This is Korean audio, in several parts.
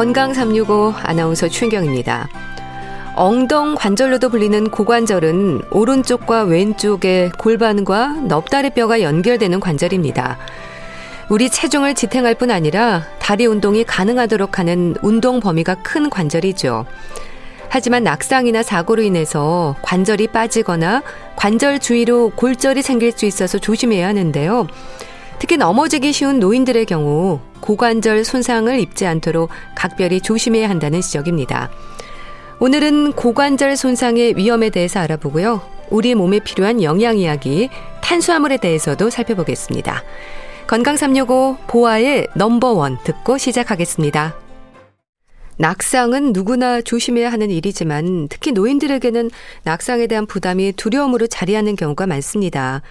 건강 365 아나운서 최경입니다. 엉덩 관절로도 불리는 고관절은 오른쪽과 왼쪽의 골반과 넙다리 뼈가 연결되는 관절입니다. 우리 체중을 지탱할 뿐 아니라 다리 운동이 가능하도록 하는 운동 범위가 큰 관절이죠. 하지만 낙상이나 사고로 인해서 관절이 빠지거나 관절 주위로 골절이 생길 수 있어서 조심해야 하는데요. 특히 넘어지기 쉬운 노인들의 경우 고관절 손상을 입지 않도록 각별히 조심해야 한다는 지적입니다. 오늘은 고관절 손상의 위험에 대해서 알아보고요. 우리 몸에 필요한 영양 이야기, 탄수화물에 대해서도 살펴보겠습니다. 건강 365 보아의 넘버원 듣고 시작하겠습니다. 낙상은 누구나 조심해야 하는 일이지만 특히 노인들에게는 낙상에 대한 부담이 두려움으로 자리하는 경우가 많습니다.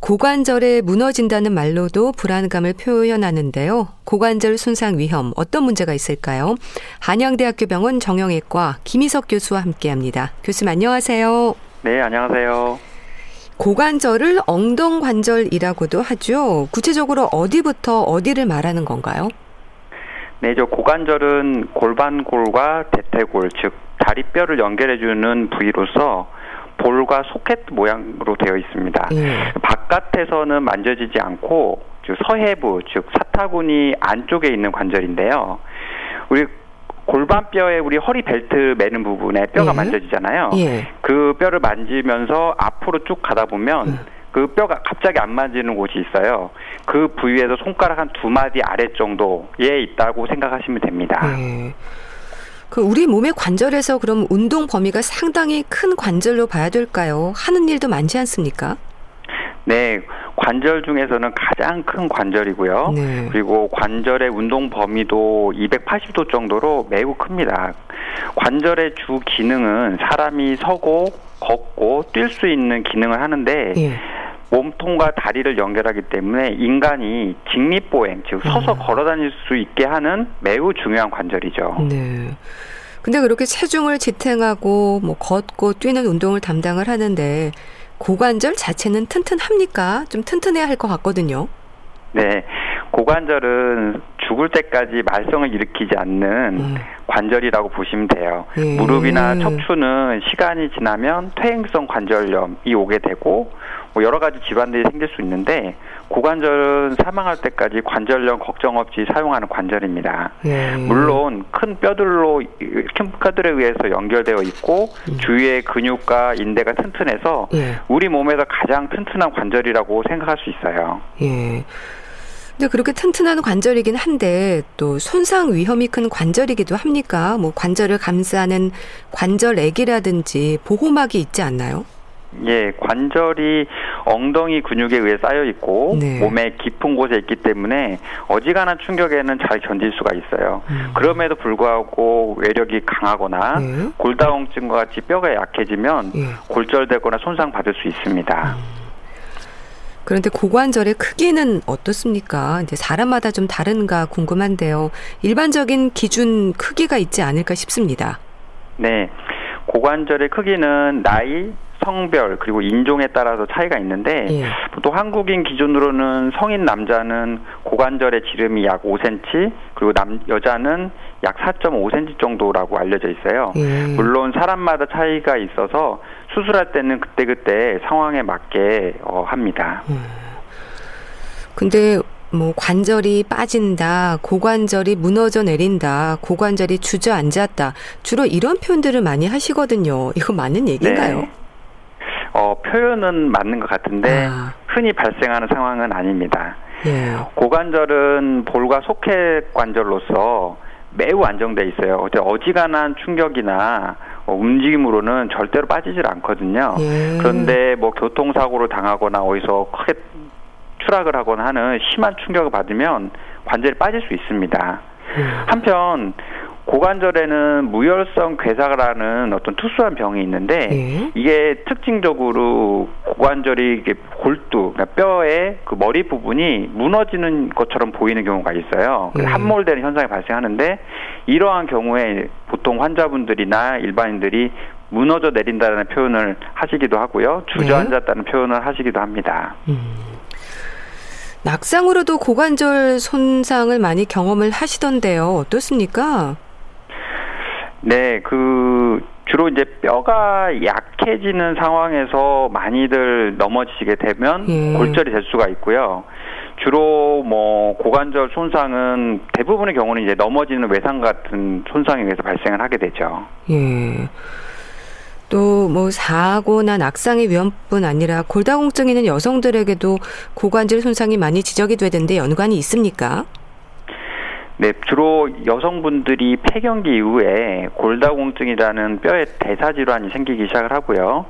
고관절에 무너진다는 말로도 불안감을 표현하는데요. 고관절 손상 위험 어떤 문제가 있을까요? 한양대학교 병원 정형외과 김희석 교수와 함께합니다. 교수님 안녕하세요. 네, 안녕하세요. 고관절을 엉덩 관절이라고도 하죠. 구체적으로 어디부터 어디를 말하는 건가요? 네, 저 고관절은 골반골과 대퇴골, 즉 다리뼈를 연결해주는 부위로서 볼과 소켓 모양으로 되어 있습니다. 예. 바깥에서는 만져지지 않고 즉 서해부 즉 사타구니 안쪽에 있는 관절인데요. 우리 골반뼈에 우리 허리 벨트 매는 부분에 뼈가 예. 만져지잖아요. 예. 그 뼈를 만지면서 앞으로 쭉 가다 보면 예. 그 뼈가 갑자기 안 만지는 곳이 있어요. 그 부위에서 손가락 한 두 마디 아래 정도에 있다고 생각하시면 됩니다. 예. 그 우리 몸의 관절에서 그럼 운동 범위가 상당히 큰 관절로 봐야 될까요? 하는 일도 많지 않습니까? 네, 관절 중에서는 가장 큰 관절이고요. 네. 그리고 관절의 운동 범위도 280도 정도로 매우 큽니다. 관절의 주 기능은 사람이 서고 걷고 뛸 수 있는 기능을 하는데 네. 몸통과 다리를 연결하기 때문에 인간이 직립보행, 즉 서서 음. 걸어 다닐 수 있게 하는 매우 중요한 관절이죠. 네. 근데 그렇게 체중을 지탱하고 뭐 걷고 뛰는 운동을 담당을 하는데 고관절 자체는 튼튼합니까? 좀 튼튼해야 할 것 같거든요. 네. 고관절은 죽을 때까지 말썽을 일으키지 않는 음. 관절이라고 보시면 돼요. 예. 무릎이나 척추는 시간이 지나면 퇴행성 관절염이 오게 되고 뭐 여러 가지 질환들이 생길 수 있는데 고관절은 사망할 때까지 관절염 걱정 없이 사용하는 관절입니다. 예. 물론 큰 뼈들로 큰 뼈들에 의해서 연결되어 있고 음. 주위의 근육과 인대가 튼튼해서 예. 우리 몸에서 가장 튼튼한 관절이라고 생각할 수 있어요. 예. 근데 그렇게 튼튼한 관절이긴 한데 또 손상 위험이 큰 관절이기도 합니까? 뭐 관절을 감싸는 관절액이라든지 보호막이 있지 않나요? 예, 관절이 엉덩이 근육에 의해 쌓여 있고 네. 몸의 깊은 곳에 있기 때문에 어지간한 충격에는 잘 견딜 수가 있어요. 음. 그럼에도 불구하고 외력이 강하거나 네. 골다공증과 같이 뼈가 약해지면 예. 골절되거나 손상 받을 수 있습니다. 음. 그런데 고관절의 크기는 어떻습니까? 이제 사람마다 좀 다른가 궁금한데요. 일반적인 기준 크기가 있지 않을까 싶습니다. 네. 고관절의 크기는 나이, 성별 그리고 인종에 따라서 차이가 있는데 예. 보통 한국인 기준으로는 성인 남자는 고관절의 지름이 약 5cm 그리고 남 여자는 약 4.5cm 정도라고 알려져 있어요. 예. 물론 사람마다 차이가 있어서 수술할 때는 그때그때 상황에 맞게 어, 합니다. 음. 근데 뭐 관절이 빠진다, 고관절이 무너져 내린다, 고관절이 주저앉았다. 주로 이런 표현들을 많이 하시거든요. 이거 맞는 얘기인가요? 네. 어, 표현은 맞는 것 같은데 아. 흔히 발생하는 상황은 아닙니다. 예. 고관절은 볼과 소켓 관절로서 매우 안정돼 있어요. 어지간한 충격이나 어, 움직임으로는 절대로 빠지질 않거든요. 예. 그런데 뭐 교통사고를 당하거나 어디서 크게 추락을 하거나 하는 심한 충격을 받으면 관절이 빠질 수 있습니다. 예. 한편 고관절에는 무혈성 괴사라는 어떤 투수한 병이 있는데 네. 이게 특징적으로 고관절이 이게 골두 그러니까 뼈의 그 머리 부분이 무너지는 것처럼 보이는 경우가 있어요. 네. 함몰되는 현상이 발생하는데 이러한 경우에 보통 환자분들이나 일반인들이 무너져 내린다는 표현을 하시기도 하고요. 주저앉았다는 네. 표현을 하시기도 합니다. 음. 낙상으로도 고관절 손상을 많이 경험을 하시던데요. 어떻습니까? 네, 그 주로 이제 뼈가 약해지는 상황에서 많이들 넘어지게 되면 예. 골절이 될 수가 있고요. 주로 뭐 고관절 손상은 대부분의 경우는 이제 넘어지는 외상 같은 손상에 의해서 발생을 하게 되죠. 예. 또 뭐 사고나 낙상의 위험뿐 아니라 골다공증 있는 여성들에게도 고관절 손상이 많이 지적이 되던데 연관이 있습니까? 네, 주로 여성분들이 폐경기 이후에 골다공증이라는 뼈의 대사 질환이 생기기 시작을 하고요.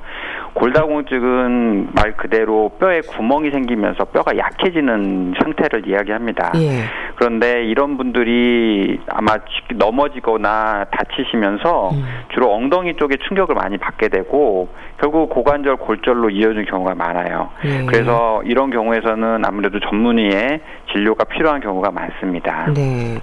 골다공증은 말 그대로 뼈에 구멍이 생기면서 뼈가 약해지는 상태를 이야기합니다. 예. 그런데 이런 분들이 아마 넘어지거나 다치시면서 음. 주로 엉덩이 쪽에 충격을 많이 받게 되고 결국 고관절 골절로 이어지는 경우가 많아요. 예. 그래서 이런 경우에서는 아무래도 전문의의 진료가 필요한 경우가 많습니다. 네.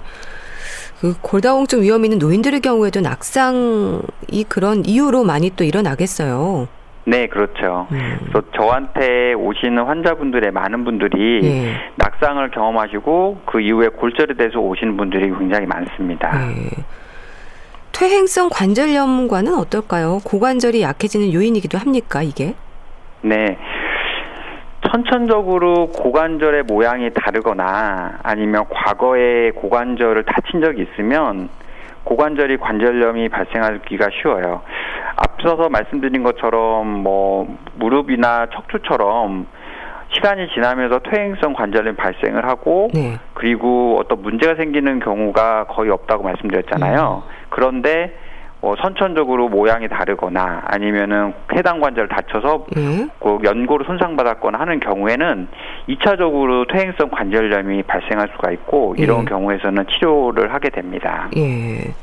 그 골다공증 위험 있는 노인들의 경우에도 낙상이 그런 이유로 많이 또 일어나겠어요. 네, 그렇죠. 음. 그래서 저한테 오시는 환자분들의 많은 분들이 네. 낙상을 경험하시고 그 이후에 골절에 대해서 오시는 분들이 굉장히 많습니다. 네. 퇴행성 관절염과는 어떨까요? 고관절이 약해지는 요인이기도 합니까, 이게? 네. 선천적으로 고관절의 모양이 다르거나 아니면 과거에 고관절을 다친 적이 있으면 고관절이 관절염이 발생하기가 쉬워요. 앞서서 말씀드린 것처럼 뭐 무릎이나 척추처럼 시간이 지나면서 퇴행성 관절염 발생을 하고 네. 그리고 어떤 문제가 생기는 경우가 거의 없다고 말씀드렸잖아요. 음. 그런데 어, 선천적으로 모양이 다르거나 아니면은 해당 관절을 다쳐서 음. 그 연골을 손상받았거나 하는 경우에는 2차적으로 퇴행성 관절염이 발생할 수가 있고 이런 예. 경우에서는 치료를 하게 됩니다. 예.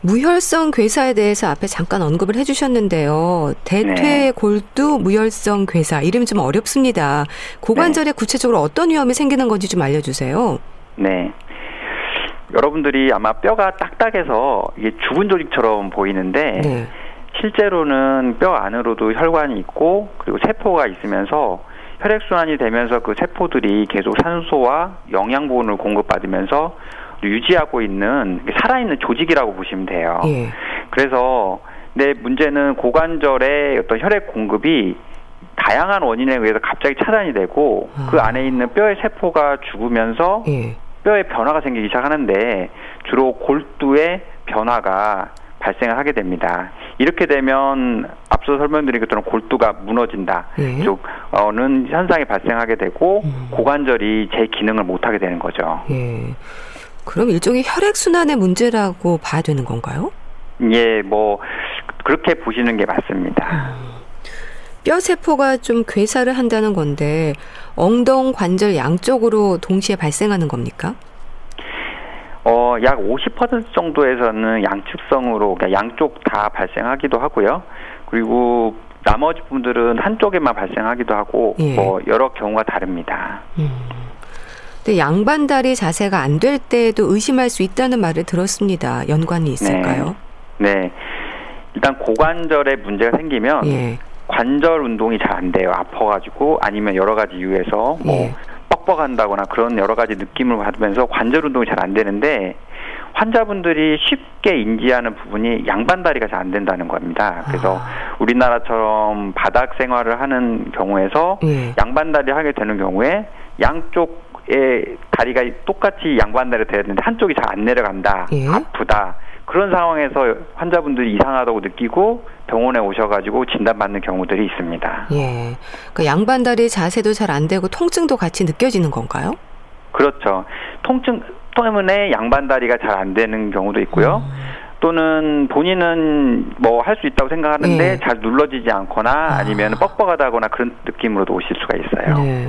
무혈성 괴사에 대해서 앞에 잠깐 언급을 해주셨는데요. 대퇴골두 네. 무혈성 괴사 이름이 좀 어렵습니다. 고관절에 네. 구체적으로 어떤 위험이 생기는 건지 좀 알려주세요. 네. 여러분들이 아마 뼈가 딱딱해서 이게 죽은 조직처럼 보이는데 네. 실제로는 뼈 안으로도 혈관이 있고 그리고 세포가 있으면서 혈액순환이 되면서 그 세포들이 계속 산소와 영양분을 공급받으면서 유지하고 있는 살아있는 조직이라고 보시면 돼요. 예. 그래서 내 문제는 고관절의 어떤 혈액 공급이 다양한 원인에 의해서 갑자기 차단이 되고 아. 그 안에 있는 뼈의 세포가 죽으면서 예. 뼈에 변화가 생기기 시작하는데 주로 골두의 변화가 발생을 하게 됩니다. 이렇게 되면 앞서 설명드린 것처럼 골두가 무너진다. 예. 쪽는 현상이 발생하게 되고 음. 고관절이 제 기능을 못 하게 되는 거죠. 예. 그럼 일종의 혈액 순환의 문제라고 봐야 되는 건가요? 예, 뭐 그렇게 보시는 게 맞습니다. 음. 뼈 세포가 좀 괴사를 한다는 건데 엉덩 관절 양쪽으로 동시에 발생하는 겁니까? 어, 약 50% 정도에서는 양측성으로 그러니까 양쪽 다 발생하기도 하고요. 그리고 나머지 분들은 한쪽에만 발생하기도 하고 예. 뭐 여러 경우가 다릅니다. 음. 근데 양반다리 자세가 안 될 때에도 의심할 수 있다는 말을 들었습니다. 연관이 있을까요? 네. 네. 일단 고관절에 문제가 생기면 예. 관절 운동이 잘 안 돼요. 아파가지고 아니면 여러 가지 이유에서 뭐 예. 뻑뻑한다거나 그런 여러 가지 느낌을 받으면서 관절 운동이 잘 안 되는데 환자분들이 쉽게 인지하는 부분이 양반다리가 잘 안 된다는 겁니다. 그래서 아. 우리나라처럼 바닥 생활을 하는 경우에서 예. 양반다리 하게 되는 경우에 양쪽 의 다리가 똑같이 양반다리 되는데 한쪽이 잘 안 내려간다, 예. 아프다 그런 상황에서 환자분들이 이상하다고 느끼고 병원에 오셔가지고 진단받는 경우들이 있습니다. 예, 그 양반다리 자세도 잘 안 되고 통증도 같이 느껴지는 건가요? 그렇죠. 통증 때문에 양반다리가 잘 안 되는 경우도 있고요. 음. 또는 본인은 뭐 할 수 있다고 생각하는데 예. 잘 눌러지지 않거나 아. 니면 뻑뻑하다거나 그런 느낌으로도 오실 수가 있어요. 네.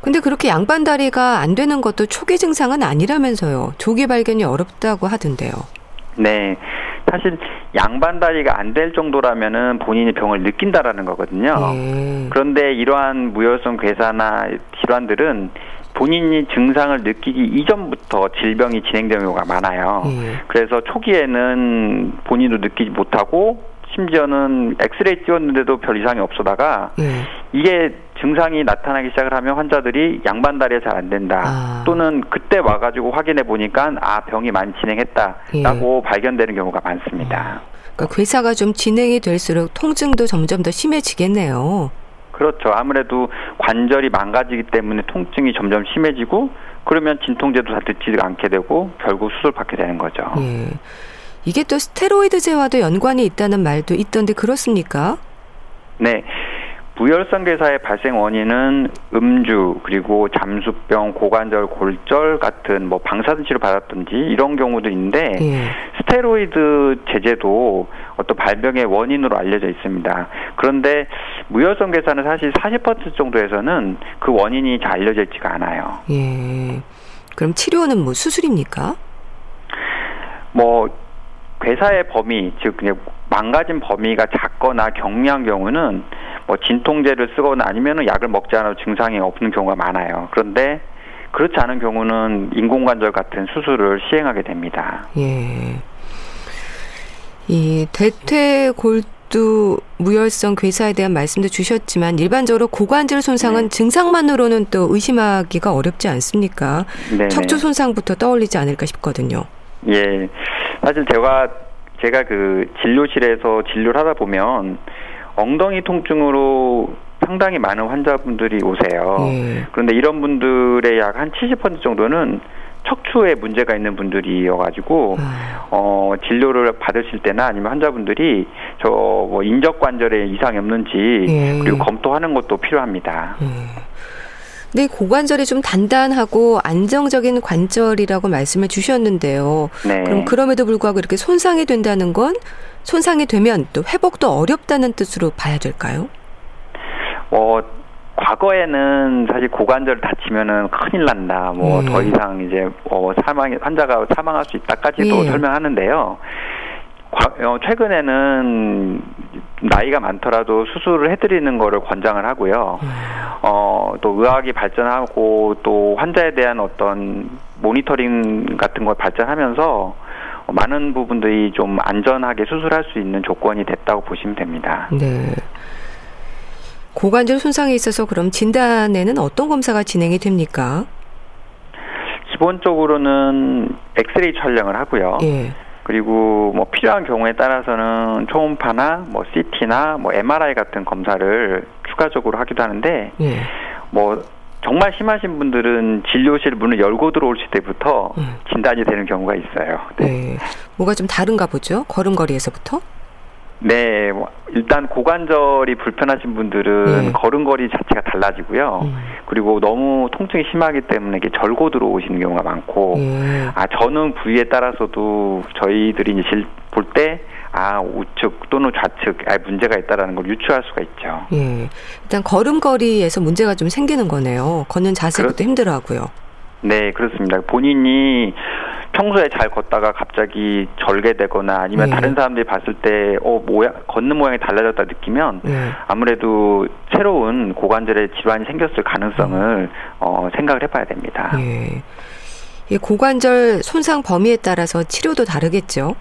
근데 그렇게 양반 다리가 안 되는 것도 초기 증상은 아니라면서요. 조기 발견이 어렵다고 하던데요. 네. 사실 양반 다리가 안 될 정도라면은 본인이 병을 느낀다라는 거거든요. 네. 그런데 이러한 무혈성 괴사나 질환들은 본인이 증상을 느끼기 이전부터 질병이 진행되는 경우가 많아요. 네. 그래서 초기에는 본인도 느끼지 못하고 심지어는 엑스레이 찍었는데도 별 이상이 없어다가 예. 이게 증상이 나타나기 시작을 하면 환자들이 양반다리가 잘안 된다 아. 또는 그때 와가지고 확인해 보니까 아 병이 많이 진행했다라고 예. 발견되는 경우가 많습니다. 그러니까 괴사가 좀 진행이 될수록 통증도 점점 더 심해지겠네요. 그렇죠. 아무래도 관절이 망가지기 때문에 통증이 점점 심해지고 그러면 진통제도 다 듣지 않게 되고 결국 수술 받게 되는 거죠. 예. 이게 또 스테로이드제와도 연관이 있다는 말도 있던데 그렇습니까? 네. 부혈성 괴사의 발생 원인은 음주 그리고 잠수병, 고관절 골절 같은 뭐 방사선 치료 받았든지 이런 경우도 있는데 예. 스테로이드 제제도 어떤 발병의 원인으로 알려져 있습니다. 그런데 무혈성 괴사는 사실 40% 정도에서는 그 원인이 잘 알려져 있지가 않아요. 예. 그럼 치료는 뭐 수술입니까? 뭐 괴사의 범위 즉 그냥 망가진 범위가 작거나 경미한 경우는 뭐 진통제를 쓰거나 아니면은 약을 먹지 않아도 증상이 없는 경우가 많아요. 그런데 그렇지 않은 경우는 인공관절 같은 수술을 시행하게 됩니다. 예. 이 대퇴 골두 무혈성 괴사에 대한 말씀도 주셨지만 일반적으로 고관절 손상은 네. 증상만으로는 또 의심하기가 어렵지 않습니까? 네네. 척추 손상부터 떠올리지 않을까 싶거든요. 예. 사실 제가 제가 그 진료실에서 진료를 하다 보면 엉덩이 통증으로 상당히 많은 환자분들이 오세요. 예. 그런데 이런 분들의 약 한 70% 정도는 척추에 문제가 있는 분들이어가지고 아. 어 진료를 받으실 때나 아니면 환자분들이 저 뭐 인적 관절에 이상이 없는지 예. 그리고 검토하는 것도 필요합니다. 예. 네, 고관절이 좀 단단하고 안정적인 관절이라고 말씀을 주셨는데요. 네. 그럼 그럼에도 불구하고 이렇게 손상이 된다는 건 손상이 되면 또 회복도 어렵다는 뜻으로 봐야 될까요? 어, 과거에는 사실 고관절 다치면은 큰일 난다. 뭐더 음. 이상 이제 어, 사망 환자가 사망할 수 있다까지도 예. 설명하는데요. 어, 최근에는 나이가 많더라도 수술을 해드리는 거를 권장을 하고요. 어, 또 의학이 발전하고 또 환자에 대한 어떤 모니터링 같은 걸 발전하면서 많은 부분들이 좀 안전하게 수술할 수 있는 조건이 됐다고 보시면 됩니다. 네. 고관절 손상에 있어서 그럼 진단에는 어떤 검사가 진행이 됩니까? 기본적으로는 엑스레이 촬영을 하고요. 예. 그리고 뭐 필요한 경우에 따라서는 초음파나 뭐 CT나 뭐 MRI 같은 검사를 추가적으로 하기도 하는데 예. 뭐 정말 심하신 분들은 진료실 문을 열고 들어오실 때부터 음. 진단이 되는 경우가 있어요. 네. 네. 뭐가 좀 다른가 보죠? 걸음걸이에서부터? 네, 뭐 일단 고관절이 불편하신 분들은 네. 걸음걸이 자체가 달라지고요. 음. 그리고 너무 통증이 심하기 때문에 이게 절고 들어오시는 경우가 많고, 네. 아 저는 부위에 따라서도 저희들이 이제 볼때 아 우측 또는 좌측 아 문제가 있다라는 걸 유추할 수가 있죠. 예, 일단 걸음걸이에서 문제가 좀 생기는 거네요. 걷는 자세부터 그렇... 힘들어하고요. 네, 그렇습니다. 본인이 평소에 잘 걷다가 갑자기 절게 되거나 아니면 네. 다른 사람들이 봤을 때, 어, 모양, 걷는 모양이 달라졌다 느끼면 네. 아무래도 새로운 고관절에 질환이 생겼을 가능성을 어, 생각을 해봐야 됩니다. 예. 이 고관절 손상 범위에 따라서 치료도 다르겠죠?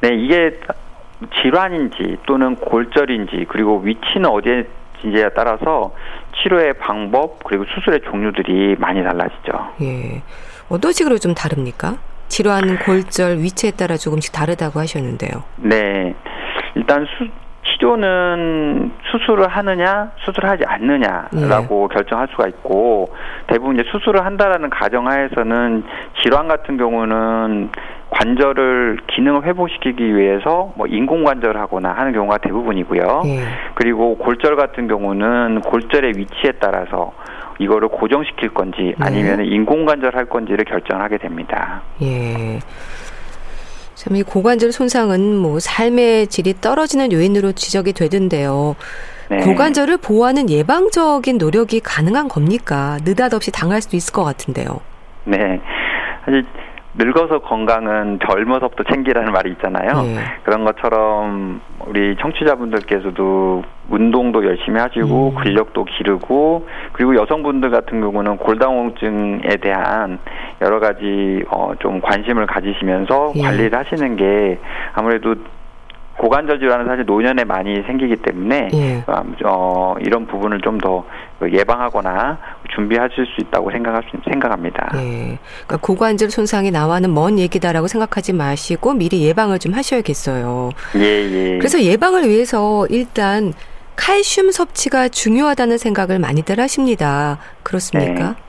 네, 이게 질환인지 또는 골절인지 그리고 위치는 어디에 인지에 따라서 치료의 방법 그리고 수술의 종류들이 많이 달라지죠. 예. 어떤 식으로 좀 다릅니까? 질환, 골절, 위치에 따라 조금씩 다르다고 하셨는데요. 네. 일단 수, 치료는 수술을 하느냐, 수술하지 않느냐라고 예. 결정할 수가 있고 대부분 이제 수술을 한다라는 가정하에서는 질환 같은 경우는 관절을 기능을 회복시키기 위해서 뭐 인공 관절을 하거나 하는 경우가 대부분이고요. 예. 그리고 골절 같은 경우는 골절의 위치에 따라서 이거를 고정시킬 건지 네. 아니면 인공관절 할 건지를 결정하게 됩니다. 예. 참 이 고관절 손상은 뭐 삶의 질이 떨어지는 요인으로 지적이 되던데요. 네. 고관절을 보호하는 예방적인 노력이 가능한 겁니까? 느닷없이 당할 수도 있을 것 같은데요. 네. 사실 늙어서 건강은 젊어서부터 챙기라는 말이 있잖아요. 네. 그런 것처럼 우리 청취자분들께서도 운동도 열심히 하시고 음. 근력도 기르고 그리고 여성분들 같은 경우는 골다공증에 대한 여러 가지 어, 좀 관심을 가지시면서 예. 관리를 하시는 게 아무래도 고관절 질환은 사실 노년에 많이 생기기 때문에 예. 어, 이런 부분을 좀 더 예방하거나 준비하실 수 있다고 생각할 수, 생각합니다. 예. 그러니까 고관절 손상이 나와는 먼 얘기다라고 생각하지 마시고 미리 예방을 좀 하셔야겠어요. 예, 예. 그래서 예방을 위해서 일단 칼슘 섭취가 중요하다는 생각을 많이들 하십니다. 그렇습니까? 네.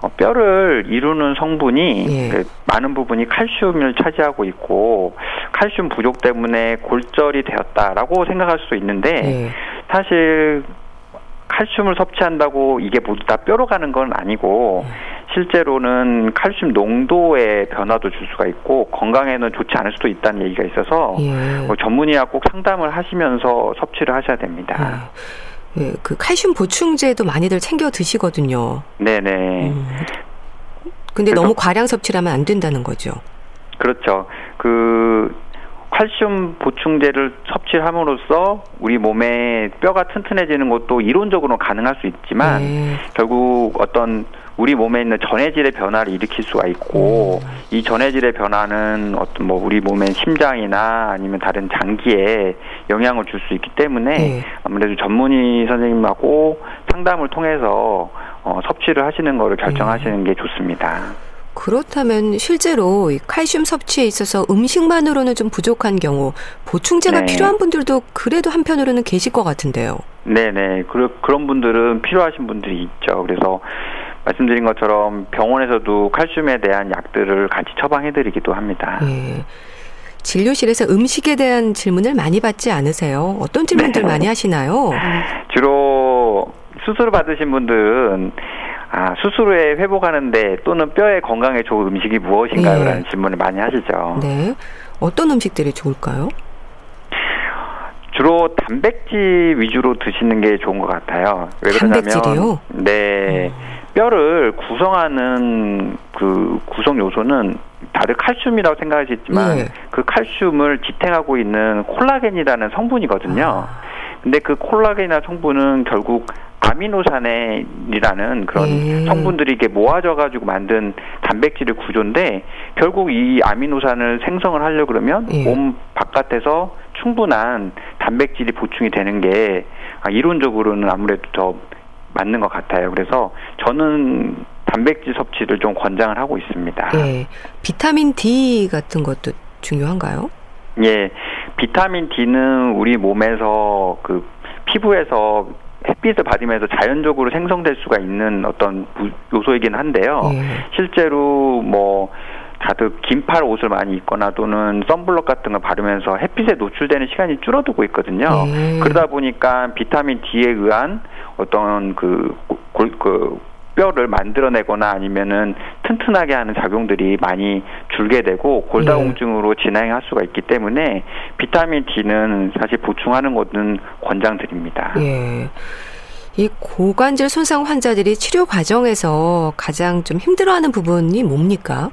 어, 뼈를 이루는 성분이 예. 그 많은 부분이 칼슘을 차지하고 있고 칼슘 부족 때문에 골절이 되었다라고 생각할 수도 있는데 예. 사실 칼슘을 섭취한다고 이게 모두 다 뼈로 가는 건 아니고 실제로는 칼슘 농도의 변화도 줄 수가 있고 건강에는 좋지 않을 수도 있다는 얘기가 있어서 예. 뭐 전문의와 꼭 상담을 하시면서 섭취를 하셔야 됩니다. 예. 예. 그 칼슘 보충제도 많이들 챙겨 드시거든요. 네네. 음. 근데 너무 과량 섭취를 하면 안 된다는 거죠. 그렇죠. 그 칼슘 보충제를 섭취함으로써 우리 몸의 뼈가 튼튼해지는 것도 이론적으로 가능할 수 있지만 네. 결국 어떤 우리 몸에 있는 전해질의 변화를 일으킬 수가 있고 음. 이 전해질의 변화는 어떤 뭐 우리 몸의 심장이나 아니면 다른 장기에 영향을 줄 수 있기 때문에 네. 아무래도 전문의 선생님하고 상담을 통해서 어, 섭취를 하시는 거를 결정하시는 네. 게 좋습니다. 그렇다면 실제로 칼슘 섭취에 있어서 음식만으로는 좀 부족한 경우 보충제가 네. 필요한 분들도 그래도 한편으로는 계실 것 같은데요. 네네. 그, 그런 분들은 필요하신 분들이 있죠. 그래서 말씀드린 것처럼 병원에서도 칼슘에 대한 약들을 같이 처방해드리기도 합니다. 네. 진료실에서 음식에 대한 질문을 많이 받지 않으세요? 어떤 질문들 네. 많이 하시나요? 주로 수술 받으신 분들은 아, 수술 후에 회복하는데 또는 뼈의 건강에 좋은 음식이 무엇인가요? 네. 라는 질문을 많이 하시죠. 네. 어떤 음식들이 좋을까요? 주로 단백질 위주로 드시는 게 좋은 것 같아요. 왜 그러냐면 단백질이요? 네. 음. 뼈를 구성하는 그 구성 요소는 다들 칼슘이라고 생각하시지만 네. 그 칼슘을 지탱하고 있는 콜라겐이라는 성분이거든요. 아. 근데 그 콜라겐이나 성분은 결국 아미노산이라는 그런 예. 성분들이 이게 모아져 가지고 만든 단백질의 구조인데 결국 이 아미노산을 생성을 하려 그러면 예. 몸 바깥에서 충분한 단백질이 보충이 되는 게 아, 이론적으로는 아무래도 더 맞는 것 같아요. 그래서 저는 단백질 섭취를 좀 권장을 하고 있습니다. 예. 비타민 D 같은 것도 중요한가요? 예. 비타민 D는 우리 몸에서 그 피부에서 햇빛을 받으면서 자연적으로 생성될 수가 있는 어떤 요소이긴 한데요. 예. 실제로 뭐 다들 긴팔 옷을 많이 입거나 또는 썬블럭 같은 걸 바르면서 햇빛에 노출되는 시간이 줄어들고 있거든요. 예. 그러다 보니까 비타민 D에 의한 어떤 그, 골, 그 뼈를 만들어내거나 아니면은 튼튼하게 하는 작용들이 많이 줄게 되고 골다공증으로 예. 진행할 수가 있기 때문에 비타민 D는 사실 보충하는 것은 권장드립니다. 예. 이 고관절 손상 환자들이 치료 과정에서 가장 좀 힘들어하는 부분이 뭡니까?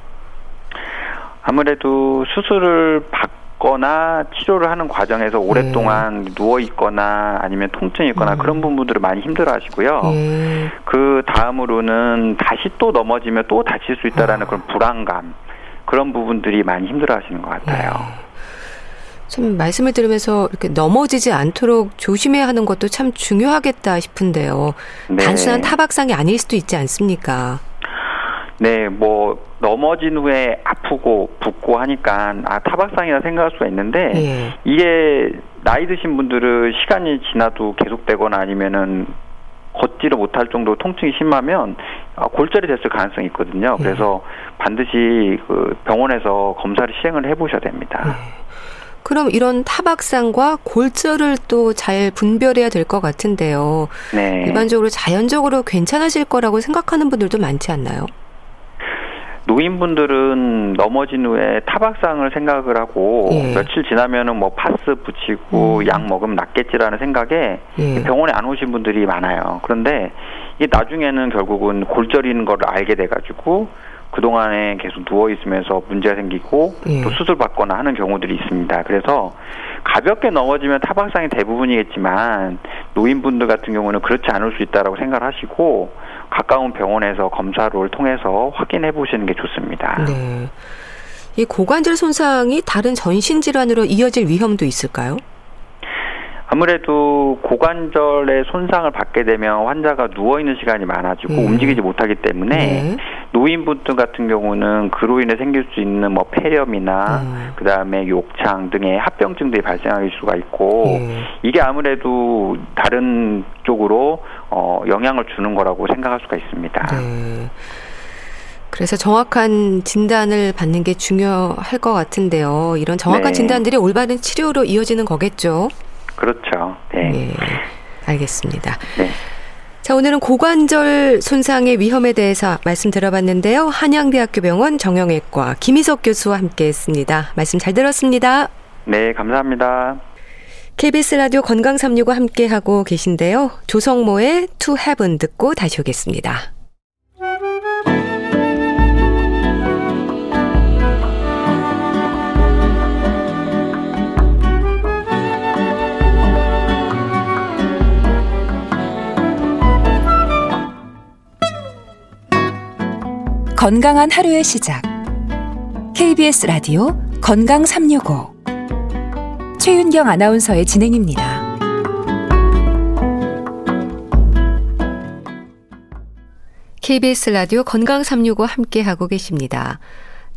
아무래도 수술을 받 거나 치료를 하는 과정에서 오랫동안 네. 누워 있거나 아니면 통증이 있거나 음. 그런 부분들을 많이 힘들어 하시고요. 네. 그 다음으로는 다시 또 넘어지면 또 다칠 수 있다라는 아. 그런 불안감 그런 부분들이 많이 힘들어 하시는 것 같아요. 네. 참 말씀을 들으면서 이렇게 넘어지지 않도록 조심해야 하는 것도 참 중요하겠다 싶은데요. 네. 단순한 타박상이 아닐 수도 있지 않습니까? 네, 뭐 넘어진 후에 아프고 붓고 하니까 아 타박상이라 생각할 수가 있는데 예. 이게 나이 드신 분들은 시간이 지나도 계속되거나 아니면은 걷지를 못할 정도로 통증이 심하면 아, 골절이 됐을 가능성이 있거든요. 예. 그래서 반드시 그 병원에서 검사를 시행을 해보셔야 됩니다. 예. 그럼 이런 타박상과 골절을 또 잘 분별해야 될 것 같은데요. 네. 일반적으로 자연적으로 괜찮아질 거라고 생각하는 분들도 많지 않나요? 노인분들은 넘어진 후에 타박상을 생각을 하고 예. 며칠 지나면은 뭐 파스 붙이고 음. 약 먹으면 낫겠지라는 생각에 예. 병원에 안 오신 분들이 많아요. 그런데 이게 나중에는 결국은 골절인 걸 알게 돼가지고 그동안에 계속 누워 있으면서 문제가 생기고 예. 또 수술 받거나 하는 경우들이 있습니다. 그래서 가볍게 넘어지면 타박상이 대부분이겠지만 노인분들 같은 경우는 그렇지 않을 수 있다라고 생각을 하시고 가까운 병원에서 검사를 통해서 확인해 보시는 게 좋습니다. 네. 이 고관절 손상이 다른 전신 질환으로 이어질 위험도 있을까요? 아무래도 고관절의 손상을 받게 되면 환자가 누워 있는 시간이 많아지고 네. 움직이지 못하기 때문에 네. 노인분들 같은 경우는 그로 인해 생길 수 있는 뭐 폐렴이나 네. 그다음에 욕창 등의 합병증들이 발생할 수가 있고 네. 이게 아무래도 다른 쪽으로 어 영향을 주는 거라고 생각할 수가 있습니다. 네. 그래서 정확한 진단을 받는 게 중요할 것 같은데요. 이런 정확한 네. 진단들이 올바른 치료로 이어지는 거겠죠. 그렇죠. 네. 네. 알겠습니다. 네. 자, 오늘은 고관절 손상의 위험에 대해서 말씀 들어봤는데요. 한양대학교 병원 정형외과 김희석 교수와 함께 했습니다. 말씀 잘 들었습니다. 네, 감사합니다. KBS 라디오 건강 365 함께 하고 계신데요. 조성모의 To Heaven 듣고 다시 오겠습니다. 건강한 하루의 시작. KBS 라디오 건강 365. 최윤경 아나운서의 진행입니다. KBS 라디오 건강 365 함께 하고 계십니다.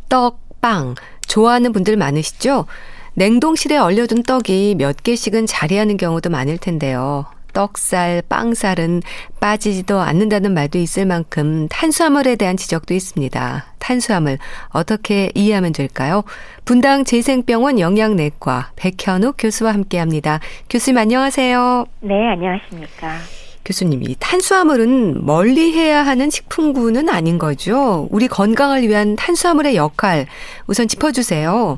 떡, 빵 좋아하는 분들 많으시죠? 냉동실에 얼려둔 떡이 몇 개씩은 자리하는 경우도 많을 텐데요. 떡살, 빵살은 빠지지도 않는다는 말도 있을 만큼 탄수화물에 대한 지적도 있습니다. 탄수화물 어떻게 이해하면 될까요? 분당 재생병원 영양내과 백현욱 교수와 함께합니다. 교수님 안녕하세요. 네, 안녕하십니까. 교수님, 이 탄수화물은 멀리 해야 하는 식품군은 아닌 거죠? 우리 건강을 위한 탄수화물의 역할 우선 짚어주세요.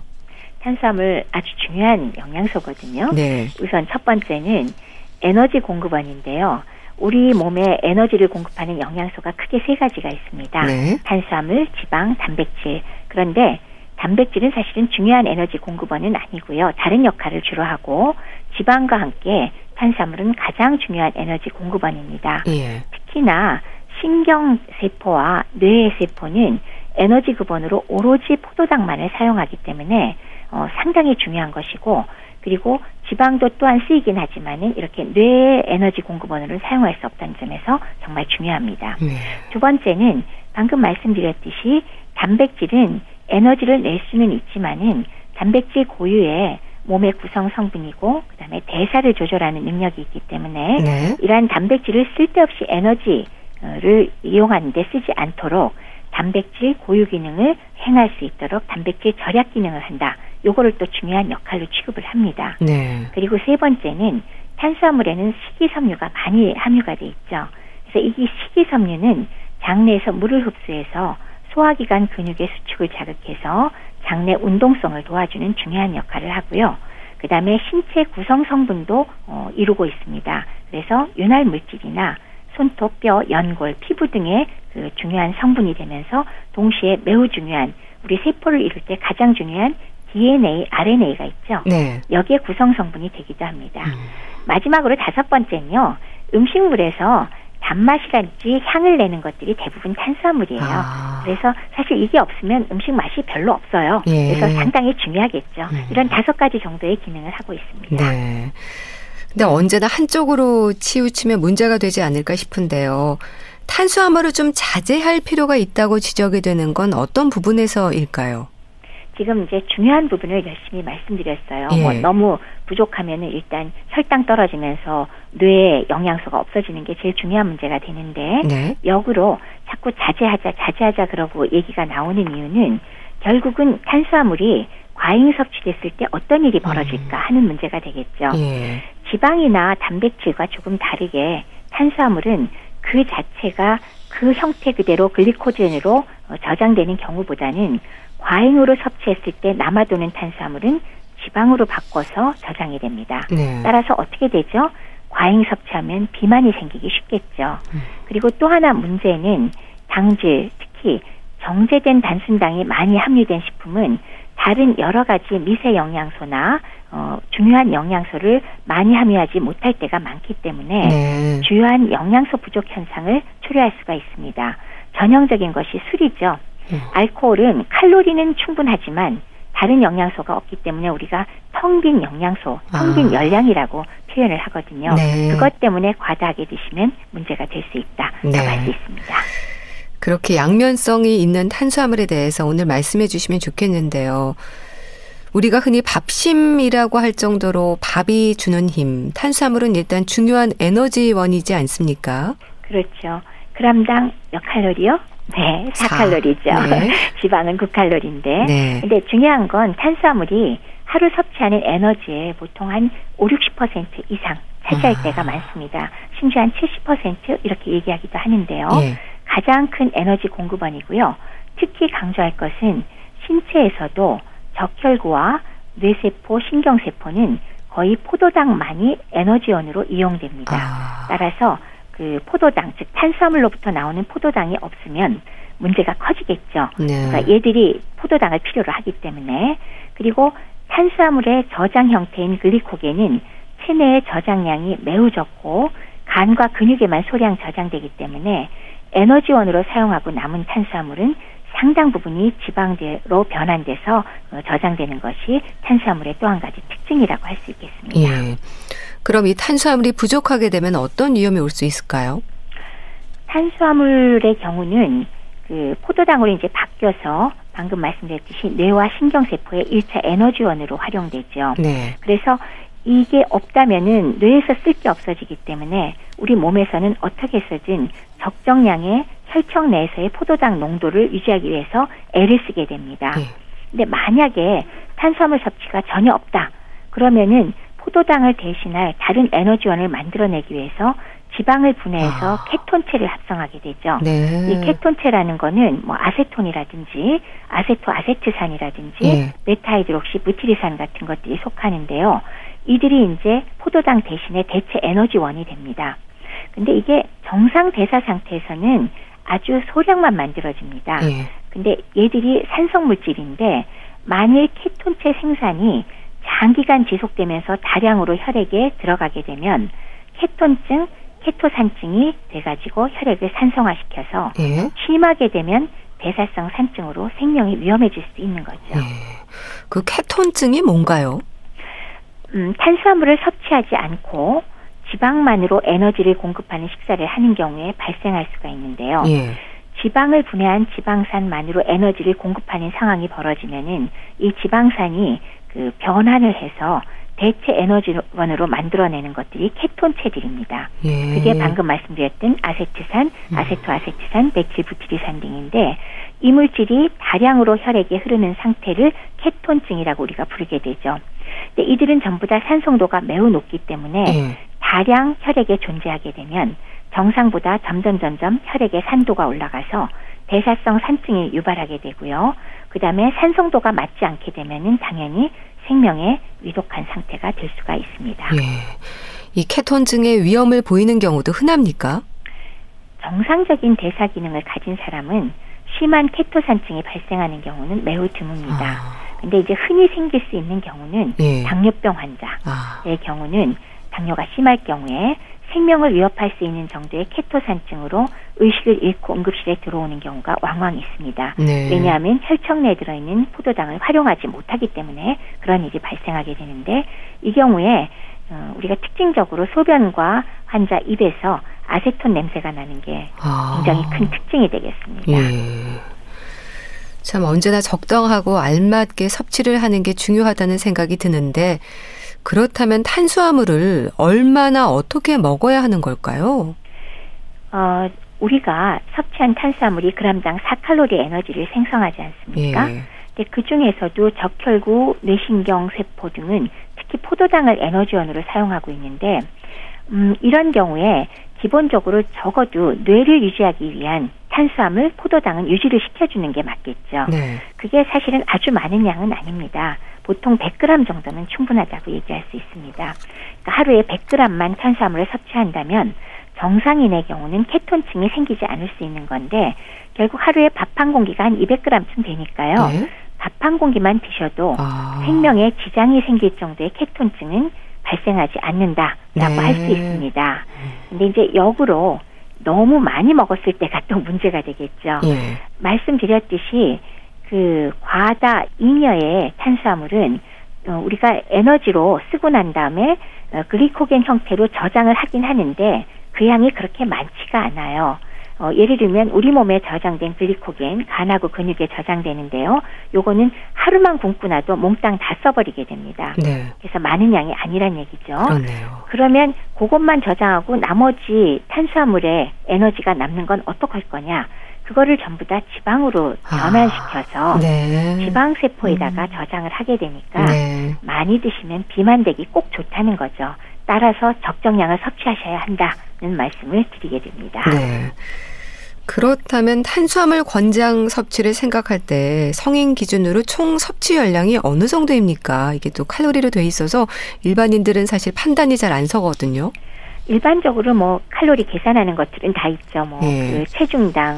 탄수화물 아주 중요한 영양소거든요. 네. 우선 첫 번째는 에너지 공급원인데요. 우리 몸에 에너지를 공급하는 영양소가 크게 세 가지가 있습니다. 네. 탄수화물, 지방, 단백질. 그런데 단백질은 사실은 중요한 에너지 공급원은 아니고요. 다른 역할을 주로 하고 지방과 함께 탄수화물은 가장 중요한 에너지 공급원입니다. 예. 특히나 신경 세포와 뇌세포는 에너지 급원으로 오로지 포도당만을 사용하기 때문에 어, 상당히 중요한 것이고 그리고 지방도 또한 쓰이긴 하지만은 이렇게 뇌 에너지 공급원으로 사용할 수 없다는 점에서 정말 중요합니다. 네. 두 번째는 방금 말씀드렸듯이 단백질은 에너지를 낼 수는 있지만은 단백질 고유의 몸의 구성 성분이고 그다음에 대사를 조절하는 능력이 있기 때문에 네. 이러한 단백질을 쓸데없이 에너지를 이용하는데 쓰지 않도록 단백질 고유 기능을 행할 수 있도록 단백질 절약 기능을 한다. 요거를 또 중요한 역할로 취급을 합니다. 네. 그리고 세 번째는 탄수화물에는 식이섬유가 많이 함유가 돼 있죠. 그래서 이 식이섬유는 장내에서 물을 흡수해서 소화기관 근육의 수축을 자극해서 장내 운동성을 도와주는 중요한 역할을 하고요. 그 다음에 신체 구성 성분도 어, 이루고 있습니다. 그래서 윤활 물질이나 손톱, 뼈, 연골, 피부 등의 그 중요한 성분이 되면서 동시에 매우 중요한 우리 세포를 이룰 때 가장 중요한 DNA, RNA가 있죠. 네. 여기에 구성 성분이 되기도 합니다. 음. 마지막으로 다섯 번째는요. 음식물에서 단맛이랄지 향을 내는 것들이 대부분 탄수화물이에요. 아. 그래서 사실 이게 없으면 음식 맛이 별로 없어요. 예. 그래서 상당히 중요하겠죠. 음. 이런 다섯 가지 정도의 기능을 하고 있습니다. 네. 근데 언제나 한쪽으로 치우치면 문제가 되지 않을까 싶은데요. 탄수화물을 좀 자제할 필요가 있다고 지적이 되는 건 어떤 부분에서일까요? 지금 이제 중요한 부분을 열심히 말씀드렸어요. 예. 뭐 너무 부족하면은 일단 혈당 떨어지면서 뇌에 영양소가 없어지는 게 제일 중요한 문제가 되는데 네. 역으로 자꾸 자제하자 자제하자 그러고 얘기가 나오는 이유는 결국은 탄수화물이 과잉 섭취됐을 때 어떤 일이 벌어질까 음. 하는 문제가 되겠죠. 예. 지방이나 단백질과 조금 다르게 탄수화물은 그 자체가 그 형태 그대로 글리코젠으로 어, 저장되는 경우보다는 과잉으로 섭취했을 때 남아도는 탄수화물은 지방으로 바꿔서 저장이 됩니다. 네. 따라서 어떻게 되죠? 과잉 섭취하면 비만이 생기기 쉽겠죠. 음. 그리고 또 하나 문제는 당질, 특히 정제된 단순당이 많이 함유된 식품은 다른 여러 가지 미세 영양소나 어, 중요한 영양소를 많이 함유하지 못할 때가 많기 때문에 네. 주요한 영양소 부족 현상을 초래할 수가 있습니다. 전형적인 것이 술이죠. 음. 알코올은 칼로리는 충분하지만 다른 영양소가 없기 때문에 우리가 텅 빈 영양소, 텅빈 아. 열량이라고 표현을 하거든요. 네. 그것 때문에 과다하게 드시면 문제가 될 수 있다. 네. 할수 있습니다. 그렇게 양면성이 있는 탄수화물에 대해서 오늘 말씀해 주시면 좋겠는데요. 우리가 흔히 밥심이라고 할 정도로 밥이 주는 힘, 탄수화물은 일단 중요한 에너지원이지 않습니까? 그렇죠. 그람당 몇 칼로리요? 네, 4칼로리죠. 네. 지방은 9칼로리인데. 네. 근데 중요한 건 탄수화물이 하루 섭취하는 에너지의 보통 한 5, 60% 이상 차지할 아. 때가 많습니다. 심지어 한 70% 이렇게 얘기하기도 하는데요. 네. 가장 큰 에너지 공급원이고요. 특히 강조할 것은 신체에서도 적혈구와 뇌세포, 신경세포는 거의 포도당만이 에너지원으로 이용됩니다. 아. 따라서 그 포도당, 즉 탄수화물로부터 나오는 포도당이 없으면 문제가 커지겠죠. 네. 그러니까 얘들이 포도당을 필요로 하기 때문에 그리고 탄수화물의 저장 형태인 글리코겐은 체내의 저장량이 매우 적고 간과 근육에만 소량 저장되기 때문에 에너지원으로 사용하고 남은 탄수화물은 상당 부분이 지방대로 변환돼서 어, 저장되는 것이 탄수화물의 또 한 가지 특징이라고 할 수 있겠습니다. 예. 그럼 이 탄수화물이 부족하게 되면 어떤 위험이 올 수 있을까요? 탄수화물의 경우는 그 포도당으로 이제 바뀌어서 방금 말씀드렸듯이 뇌와 신경세포의 1차 에너지원으로 활용되죠. 네. 그래서 이게 없다면은 뇌에서 쓸 게 없어지기 때문에 우리 몸에서는 어떻게 해서든 적정량의 혈청 내에서의 포도당 농도를 유지하기 위해서 애를 쓰게 됩니다. 네. 근데 만약에 탄수화물 섭취가 전혀 없다. 그러면은 포도당을 대신할 다른 에너지원을 만들어내기 위해서 지방을 분해해서 아. 케톤체를 합성하게 되죠. 네. 이 케톤체라는 거는 뭐 아세톤이라든지 아세토 아세트산이라든지 네. 베타하이드록시 부티르산 같은 것들이 속하는데요. 이들이 이제 포도당 대신에 대체 에너지원이 됩니다. 근데 이게 정상 대사 상태에서는 아주 소량만 만들어집니다. 네. 근데 얘들이 산성 물질인데 만일 케톤체 생산이 장기간 지속되면서 다량으로 혈액에 들어가게 되면 케톤증, 케토산증이 돼가지고 혈액을 산성화시켜서 예? 심하게 되면 대사성 산증으로 생명이 위험해질 수 있는 거죠. 예. 그 케톤증이 뭔가요? 음, 탄수화물을 섭취하지 않고 지방만으로 에너지를 공급하는 식사를 하는 경우에 발생할 수가 있는데요. 예. 지방을 분해한 지방산만으로 에너지를 공급하는 상황이 벌어지면은 이 지방산이 그 변환을 해서 대체 에너지원으로 만들어내는 것들이 케톤체들입니다. 예. 그게 방금 말씀드렸던 아세트산, 음. 아세토아세트산, 메틸부티리산 등인데 이 물질이 다량으로 혈액에 흐르는 상태를 케톤증이라고 우리가 부르게 되죠. 근데 이들은 전부 다 산성도가 매우 높기 때문에 예. 다량 혈액에 존재하게 되면 정상보다 점점 점점 혈액의 산도가 올라가서 대사성 산증이 유발하게 되고요. 그 다음에 산성도가 맞지 않게 되면은 당연히 생명에 위독한 상태가 될 수가 있습니다. 예. 이 케톤증의 위험을 보이는 경우도 흔합니까? 정상적인 대사 기능을 가진 사람은 심한 케토산증이 발생하는 경우는 매우 드뭅니다. 아. 근데 이제 흔히 생길 수 있는 경우는 예. 당뇨병 환자의 아. 경우는 당뇨가 심할 경우에 생명을 위협할 수 있는 정도의 케토산증으로 의식을 잃고 응급실에 들어오는 경우가 왕왕 있습니다. 네. 왜냐하면 혈청 내에 들어있는 포도당을 활용하지 못하기 때문에 그런 일이 발생하게 되는데 이 경우에 어, 우리가 특징적으로 소변과 환자 입에서 아세톤 냄새가 나는 게 아. 굉장히 큰 특징이 되겠습니다. 예. 참 언제나 적당하고 알맞게 섭취를 하는 게 중요하다는 생각이 드는데 그렇다면 탄수화물을 얼마나 어떻게 먹어야 하는 걸까요? 어, 우리가 섭취한 탄수화물이 그람당 4칼로리 에너지를 생성하지 않습니까? 예. 근데 그 중에서도 적혈구, 뇌신경 세포 등은 특히 포도당을 에너지원으로 사용하고 있는데 음, 이런 경우에 기본적으로 적어도 뇌를 유지하기 위한 탄수화물, 포도당은 유지를 시켜주는 게 맞겠죠. 네. 그게 사실은 아주 많은 양은 아닙니다. 보통 100g 정도는 충분하다고 얘기할 수 있습니다. 그러니까 하루에 100g만 탄수화물을 섭취한다면 정상인의 경우는 케톤증이 생기지 않을 수 있는 건데 결국 하루에 밥 한 공기가 한 200g쯤 되니까요. 네? 밥한 공기만 드셔도 아. 생명에 지장이 생길 정도의 케톤증은 발생하지 않는다라고 네. 할수 있습니다. 근데 이제 역으로 너무 많이 먹었을 때가 또 문제가 되겠죠. 예. 말씀드렸듯이 그 과다 잉여의 탄수화물은 어, 우리가 에너지로 쓰고 난 다음에 어, 글리코겐 형태로 저장을 하긴 하는데 그 양이 그렇게 많지가 않아요. 어, 예를 들면 우리 몸에 저장된 글리코겐 간하고 근육에 저장되는데요. 요거는 하루만 굶고 나도 몽땅 다 써버리게 됩니다. 네. 그래서 많은 양이 아니란 얘기죠. 그렇네요. 그러면 그것만 저장하고 나머지 탄수화물에 에너지가 남는 건 어떡할 거냐? 그거를 전부 다 지방으로 아, 변환시켜서 아, 네. 지방 세포에다가 음. 저장을 하게 되니까 네. 많이 드시면 비만되기 꼭 좋다는 거죠. 따라서 적정량을 섭취하셔야 한다는 말씀을 드리게 됩니다. 네. 그렇다면 탄수화물 권장 섭취를 생각할 때 성인 기준으로 총 섭취 열량이 어느 정도입니까? 이게 또 칼로리로 돼 있어서 일반인들은 사실 판단이 잘 안 서거든요. 일반적으로 뭐 칼로리 계산하는 것들은 다 있죠. 뭐 예. 그 체중당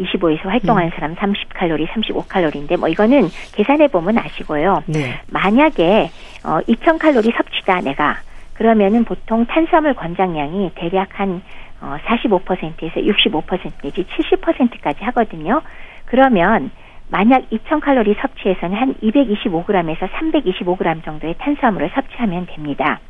25에서 활동하는 음. 사람 30칼로리, 35칼로리인데 뭐 이거는 계산해 보면 아시고요. 네. 만약에 어 2000칼로리 섭취다 내가 그러면은 보통 탄수화물 권장량이 대략 한 어, 45%에서 65% 내지 70%까지 하거든요. 그러면 만약 2000칼로리 섭취에서는 한 225g에서 325g 정도의 탄수화물을 섭취하면 됩니다.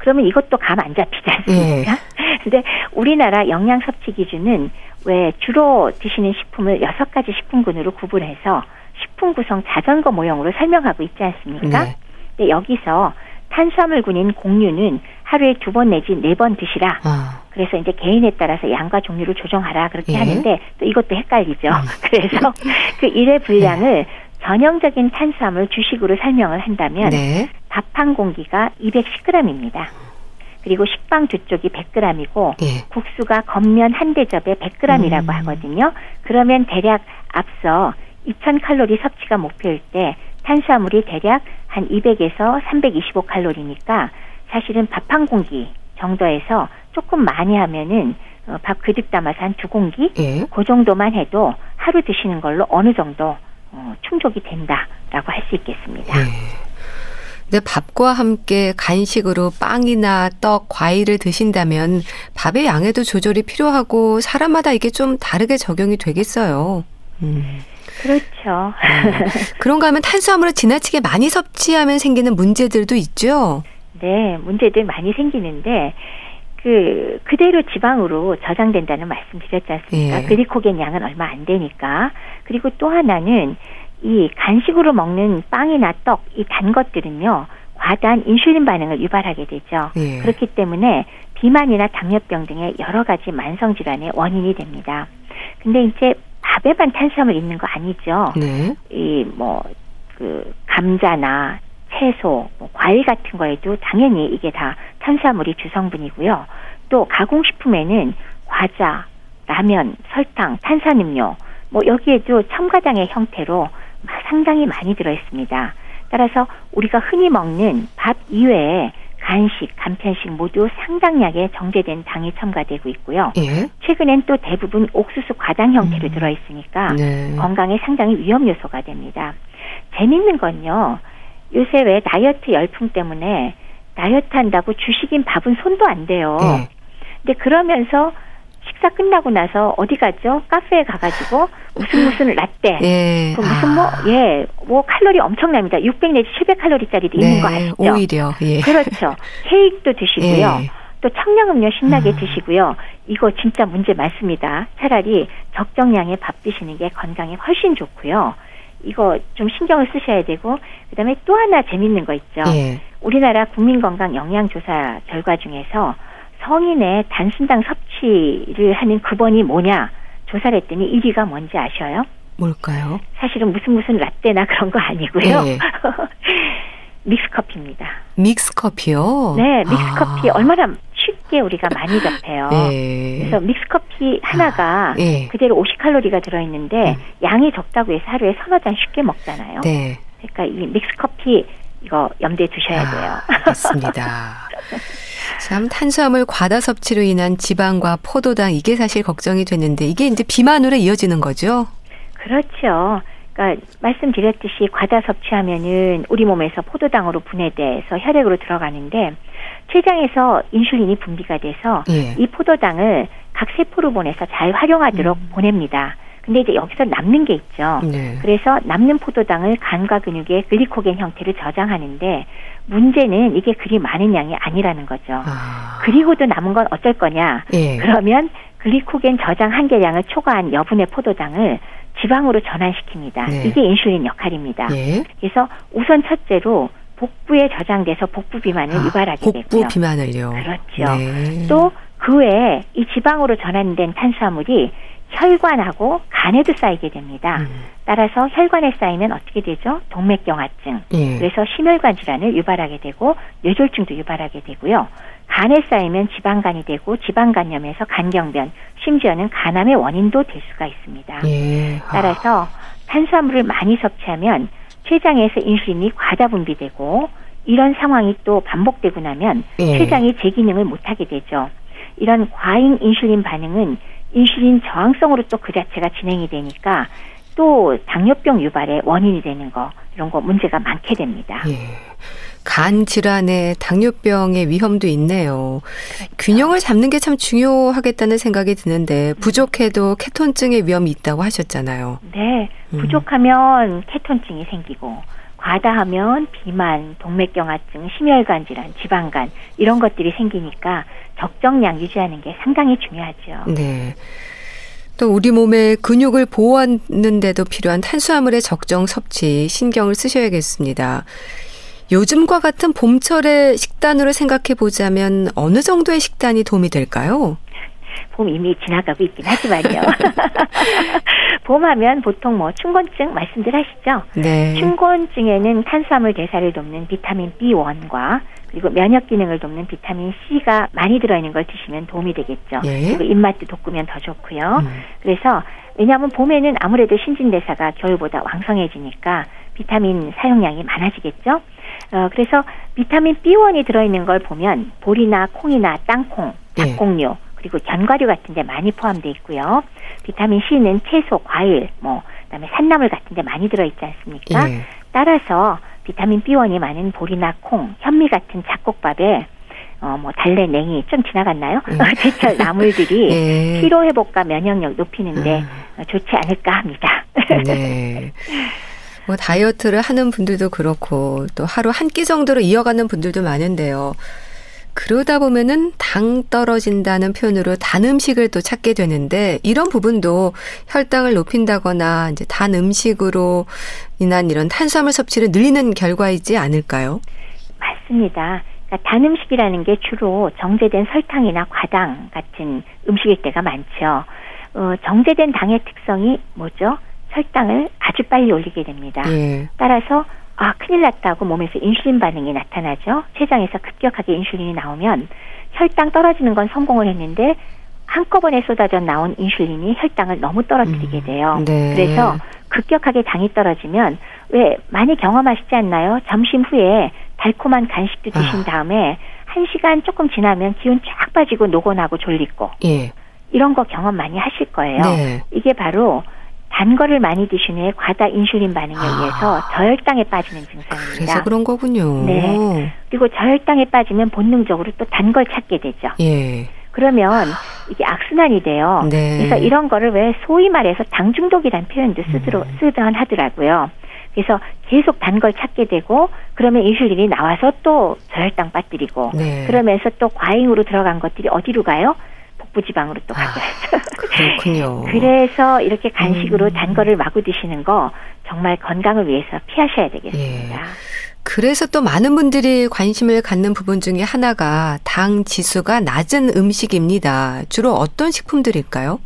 그러면 이것도 감 안 잡히지 않습니까? 네. 근데 우리나라 영양 섭취 기준은 왜 주로 드시는 식품을 여섯 가지 식품군으로 구분해서 식품 구성 자전거 모형으로 설명하고 있지 않습니까? 네. 근데 여기서 탄수화물군인 곡류는 하루에 두 번 내지 네 번 드시라. 아. 그래서 이제 개인에 따라서 양과 종류를 조정하라 그렇게 예. 하는데 또 이것도 헷갈리죠. 음. 그래서 그 일의 분량을 네. 전형적인 탄수화물 주식으로 설명을 한다면 네. 밥한 공기가 210g입니다. 그리고 식빵 두 쪽이 100g이고 예. 국수가 겉면 한 대접에 100g이라고 음. 하거든요. 그러면 대략 앞서 2000칼로리 섭취가 목표일 때 탄수화물이 대략 한 200에서 325칼로리니까 사실은 밥 한 공기 정도에서 조금 많이 하면은 어, 밥 그득 담아서 한 두 공기 예. 그 정도만 해도 하루 드시는 걸로 어느 정도 어, 충족이 된다라고 할 수 있겠습니다. 예. 근데 밥과 함께 간식으로 빵이나 떡, 과일을 드신다면 밥의 양에도 조절이 필요하고 사람마다 이게 좀 다르게 적용이 되겠어요. 음. 그렇죠. 네. 그런가 하면 탄수화물을 지나치게 많이 섭취하면 생기는 문제들도 있죠. 네, 문제들 많이 생기는데 그 그대로 지방으로 저장된다는 말씀드렸지 않습니까? 예. 글리코겐 양은 얼마 안 되니까. 그리고 또 하나는 이 간식으로 먹는 빵이나 떡, 이 단 것들은요. 과다한 인슐린 반응을 유발하게 되죠. 예. 그렇기 때문에 비만이나 당뇨병 등의 여러 가지 만성 질환의 원인이 됩니다. 근데 이제 밥에만 탄수화물 있는 거 아니죠. 네. 이뭐 그 감자나 채소, 뭐 과일 같은 거에도 당연히 이게 다 탄수화물이 주성분이고요. 또 가공식품에는 과자, 라면, 설탕, 탄산음료, 뭐 여기에도 첨가당의 형태로 상당히 많이 들어 있습니다. 따라서 우리가 흔히 먹는 밥 이외에 간식, 간편식 모두 상당량의 정제된 당이 첨가되고 있고요. 예? 최근엔 또 대부분 옥수수 과당 형태로 음. 들어 있으니까 네. 건강에 상당히 위험 요소가 됩니다. 재밌는 건요. 요새 왜 다이어트 열풍 때문에 다이어트 한다고 주식인 밥은 손도 안 돼요. 네. 근데 그러면서 식사 끝나고 나서 어디 갔죠? 카페에 가가지고 무슨 무슨 라떼, 예. 그 무슨 뭐, 아. 예, 뭐 칼로리 엄청납니다. 600 내지 700 칼로리짜리도 네. 있는 거 아시죠? 오히려, 예. 그렇죠. 케이크도 드시고요. 예. 또 청량음료 신나게 음. 드시고요. 이거 진짜 문제 많습니다. 차라리 적정량의 밥 드시는 게 건강에 훨씬 좋고요. 이거 좀 신경을 쓰셔야 되고 그다음에 또 하나 재밌는 거 있죠. 예. 우리나라 국민건강 영양조사 결과 중에서 성인의 단순당 섭취를 하는 급원이 뭐냐 조사를 했더니 1위가 뭔지 아셔요? 뭘까요? 사실은 무슨 무슨 라떼나 그런 거 아니고요. 예. 믹스커피입니다. 믹스커피요? 네, 믹스커피 아. 얼마나 쉽게 우리가 많이 접해요. 예. 그래서 믹스커피 하나가 아. 예. 그대로 50칼로리가 들어있는데 음. 양이 적다고 해서 하루에 서너 잔 쉽게 먹잖아요. 네. 그러니까 이 믹스커피 이거 염두에 두셔야 아, 돼요. 맞습니다. 참 탄수화물 과다 섭취로 인한 지방과 포도당 이게 사실 걱정이 되는데 이게 이제 비만으로 이어지는 거죠? 그렇죠. 그러니까 말씀드렸듯이 과다 섭취하면은 우리 몸에서 포도당으로 분해돼서 혈액으로 들어가는데 췌장에서 인슐린이 분비가 돼서 예. 이 포도당을 각 세포로 보내서 잘 활용하도록 음. 보냅니다. 근데 이제 여기서 남는 게 있죠. 네. 그래서 남는 포도당을 간과 근육의 글리코겐 형태로 저장하는데 문제는 이게 그리 많은 양이 아니라는 거죠. 아. 그리고도 남은 건 어쩔 거냐? 예. 그러면 글리코겐 저장 한계량을 초과한 여분의 포도당을 지방으로 전환시킵니다. 네. 이게 인슐린 역할입니다. 예. 그래서 우선 첫째로 복부에 저장돼서 복부 비만을 아, 유발하게 복부 되고요. 복부 비만을요. 그렇죠. 네. 또그 외에 이 지방으로 전환된 탄수화물이 혈관하고 간에도 쌓이게 됩니다. 음. 따라서 혈관에 쌓이면 어떻게 되죠? 동맥경화증. 예. 그래서 심혈관 질환을 유발하게 되고 뇌졸중도 유발하게 되고요. 간에 쌓이면 지방간이 되고 지방간염에서 간경변, 심지어는 간암의 원인도 될 수가 있습니다. 예. 아. 따라서 탄수화물을 많이 섭취하면 췌장에서 인슐린이 과다 분비되고 이런 상황이 또 반복되고 나면 예. 췌장이 제 기능을 못하게 되죠. 이런 과잉 인슐린 반응은 인슐린 저항성으로 또 그 자체가 진행이 되니까 또 당뇨병 유발의 원인이 되는 거 이런 거 문제가 많게 됩니다. 예. 간 질환에 당뇨병의 위험도 있네요. 그렇죠. 균형을 잡는 게 참 중요하겠다는 생각이 드는데 부족해도 케톤증의 위험이 있다고 하셨잖아요. 네, 음. 부족하면 음. 케톤증이 생기고 과다하면 비만, 동맥경화증, 심혈관 질환, 지방간 이런 것들이 생기니까 적정량 유지하는 게 상당히 중요하죠. 네. 또 우리 몸의 근육을 보호하는데도 필요한 탄수화물의 적정 섭취 신경을 쓰셔야겠습니다. 요즘과 같은 봄철의 식단으로 생각해 보자면 어느 정도의 식단이 도움이 될까요? 봄 이미 지나가고 있긴 하지만요. 봄하면 보통 뭐 춘곤증 말씀들 하시죠? 네. 춘곤증에는 탄수화물 대사를 돕는 비타민 B1과 그리고 면역 기능을 돕는 비타민 C가 많이 들어있는 걸 드시면 도움이 되겠죠. 예. 그리고 입맛도 돋구면 더 좋고요. 음. 그래서 왜냐하면 봄에는 아무래도 신진대사가 겨울보다 왕성해지니까 비타민 사용량이 많아지겠죠. 어, 그래서 비타민 B1이 들어있는 걸 보면 보리나 콩이나 땅콩, 닭콩류, 예. 그리고 견과류 같은 데 많이 포함되어 있고요. 비타민 C는 채소, 과일, 뭐 그 다음에 산나물 같은 데 많이 들어 있지 않습니까? 예. 따라서 비타민 B1이 많은 보리나 콩, 현미 같은 잡곡밥에 어, 뭐, 달래, 냉이, 좀 지나갔나요? 음. 제철 나물들이 네. 피로 회복과 면역력 높이는데 음. 좋지 않을까 합니다. 네. 뭐, 다이어트를 하는 분들도 그렇고, 또 하루 한 끼 정도로 이어가는 분들도 많은데요. 그러다 보면은 당 떨어진다는 표현으로 단 음식을 또 찾게 되는데 이런 부분도 혈당을 높인다거나 이제 단 음식으로 인한 이런 탄수화물 섭취를 늘리는 결과이지 않을까요? 맞습니다. 그러니까 단 음식이라는 게 주로 정제된 설탕이나 과당 같은 음식일 때가 많죠. 어, 정제된 당의 특성이 뭐죠? 혈당을 아주 빨리 올리게 됩니다. 예. 따라서 아, 큰일 났다고 몸에서 인슐린 반응이 나타나죠. 췌장에서 급격하게 인슐린이 나오면 혈당 떨어지는 건 성공을 했는데 한꺼번에 쏟아져 나온 인슐린이 혈당을 너무 떨어뜨리게 음, 돼요. 음, 네. 그래서 급격하게 당이 떨어지면 왜 많이 경험하시지 않나요? 점심 후에 달콤한 간식도 드신 아. 다음에 한 시간 조금 지나면 기운 쫙 빠지고 노곤하고 졸리고 예. 이런 거 경험 많이 하실 거예요. 네. 이게 바로 단 거를 많이 드신 후에 과다 인슐린 반응에 아. 의해서 저혈당에 빠지는 증상입니다. 그래서 그런 거군요. 네. 그리고 저혈당에 빠지면 본능적으로 또 단 걸 찾게 되죠. 예. 그러면 이게 악순환이 돼요. 네. 그래서 이런 거를 왜 소위 말해서 당 중독이라는 표현도 쓰도록 음. 쓰던 하더라고요. 그래서 계속 단 걸 찾게 되고 그러면 인슐린이 나와서 또 저혈당 빠뜨리고 네. 그러면서 또 과잉으로 들어간 것들이 어디로 가요? 북부지방으로 또 가게 아, 그렇군요. 그래서 이렇게 간식으로 음. 단 거를 마구 드시는 거 정말 건강을 위해서 피하셔야 되겠습니다. 예. 그래서 또 많은 분들이 관심을 갖는 부분 중에 하나가 당 지수가 낮은 음식입니다. 주로 어떤 식품들일까요?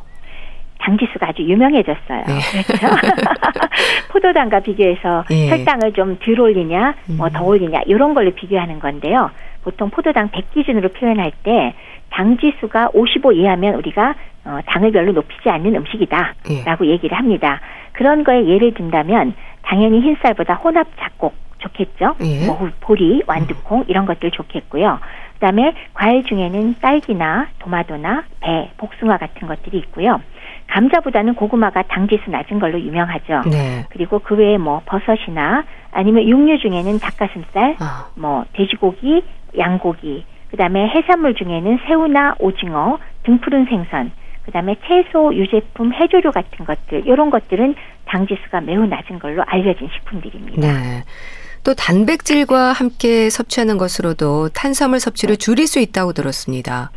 당 지수가 아주 유명해졌어요. 네. 그렇죠. 포도당과 비교해서 네. 혈당을 좀 덜 올리냐, 뭐 더 올리냐 이런 걸로 비교하는 건데요. 보통 포도당 100 기준으로 표현할 때 당 지수가 55 이하면 우리가 어, 당을 별로 높이지 않는 음식이다라고 예. 얘기를 합니다. 그런 거에 예를 든다면 당연히 흰쌀보다 혼합 잡곡 좋겠죠. 예. 뭐 보리, 완두콩 이런 것들 좋겠고요. 그다음에 과일 중에는 딸기나 도마도나 배, 복숭아 같은 것들이 있고요. 감자보다는 고구마가 당지수 낮은 걸로 유명하죠. 네. 그리고 그 외에 뭐 버섯이나 아니면 육류 중에는 닭가슴살, 아. 뭐 돼지고기, 양고기, 그다음에 해산물 중에는 새우나 오징어, 등푸른 생선, 그다음에 채소, 유제품, 해조류 같은 것들 이런 것들은 당 지수가 매우 낮은 걸로 알려진 식품들입니다. 네. 또 단백질과 함께 섭취하는 것으로도 탄수화물 섭취를 줄일 수 있다고 들었습니다.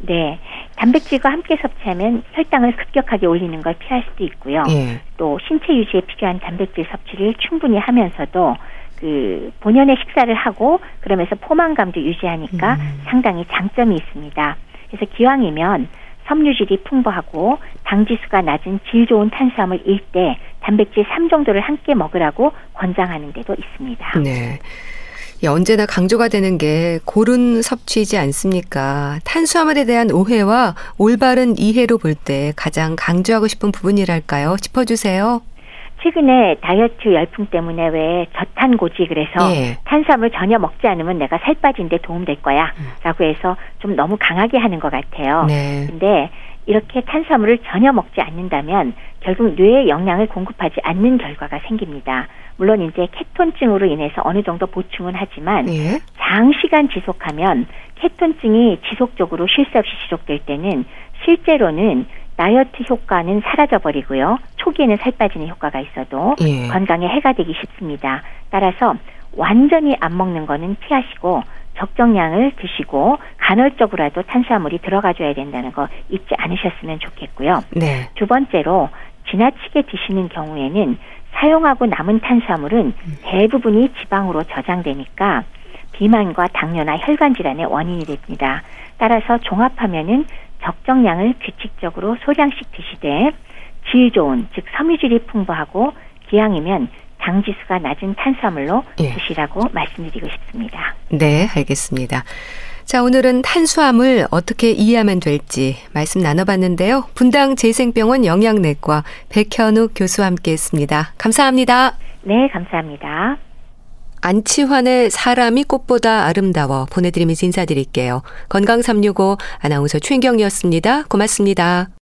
네. 단백질과 함께 섭취하면 혈당을 급격하게 올리는 걸 피할 수도 있고요. 예. 또 신체 유지에 필요한 단백질 섭취를 충분히 하면서도 그 본연의 식사를 하고 그러면서 포만감도 유지하니까 음. 상당히 장점이 있습니다. 그래서 기왕이면 섬유질이 풍부하고 당지수가 낮은 질 좋은 탄수화물 1대 단백질 3 정도를 함께 먹으라고 권장하는 데도 있습니다. 네. 언제나 강조가 되는 게 고른 섭취이지 않습니까? 탄수화물에 대한 오해와 올바른 이해로 볼 때 가장 강조하고 싶은 부분이랄까요? 짚어주세요. 최근에 다이어트 열풍 때문에 왜 저탄고지 그래서 예. 탄수화물 전혀 먹지 않으면 내가 살 빠진데 도움될 거야 음. 라고 해서 좀 너무 강하게 하는 것 같아요. 네. 근데 이렇게 탄수화물을 전혀 먹지 않는다면 결국 뇌에 영양을 공급하지 않는 결과가 생깁니다. 물론 이제 케톤증으로 인해서 어느 정도 보충은 하지만 예. 장시간 지속하면 케톤증이 지속적으로 쉴 새 없이 지속될 때는 실제로는 다이어트 효과는 사라져 버리고요. 초기에는 살 빠지는 효과가 있어도 예. 건강에 해가 되기 쉽습니다. 따라서 완전히 안 먹는 거는 피하시고 적정량을 드시고 간헐적으로라도 탄수화물이 들어가줘야 된다는 거 잊지 않으셨으면 좋겠고요. 네. 두 번째로 지나치게 드시는 경우에는 사용하고 남은 탄수화물은 대부분이 지방으로 저장되니까 비만과 당뇨나 혈관 질환의 원인이 됩니다. 따라서 종합하면은 적정량을 규칙적으로 소량씩 드시되 질 좋은 즉 섬유질이 풍부하고 기왕이면 당 지수가 낮은 탄수화물로 예. 드시라고 말씀드리고 싶습니다. 네, 알겠습니다. 자, 오늘은 탄수화물 어떻게 이해하면 될지 말씀 나눠봤는데요. 분당 재생병원 영양내과 백현욱 교수와 함께 했습니다. 감사합니다. 네, 감사합니다. 안치환의 사람이 꽃보다 아름다워 보내드리면서 인사드릴게요. 건강365 아나운서 최인경이었습니다. 고맙습니다.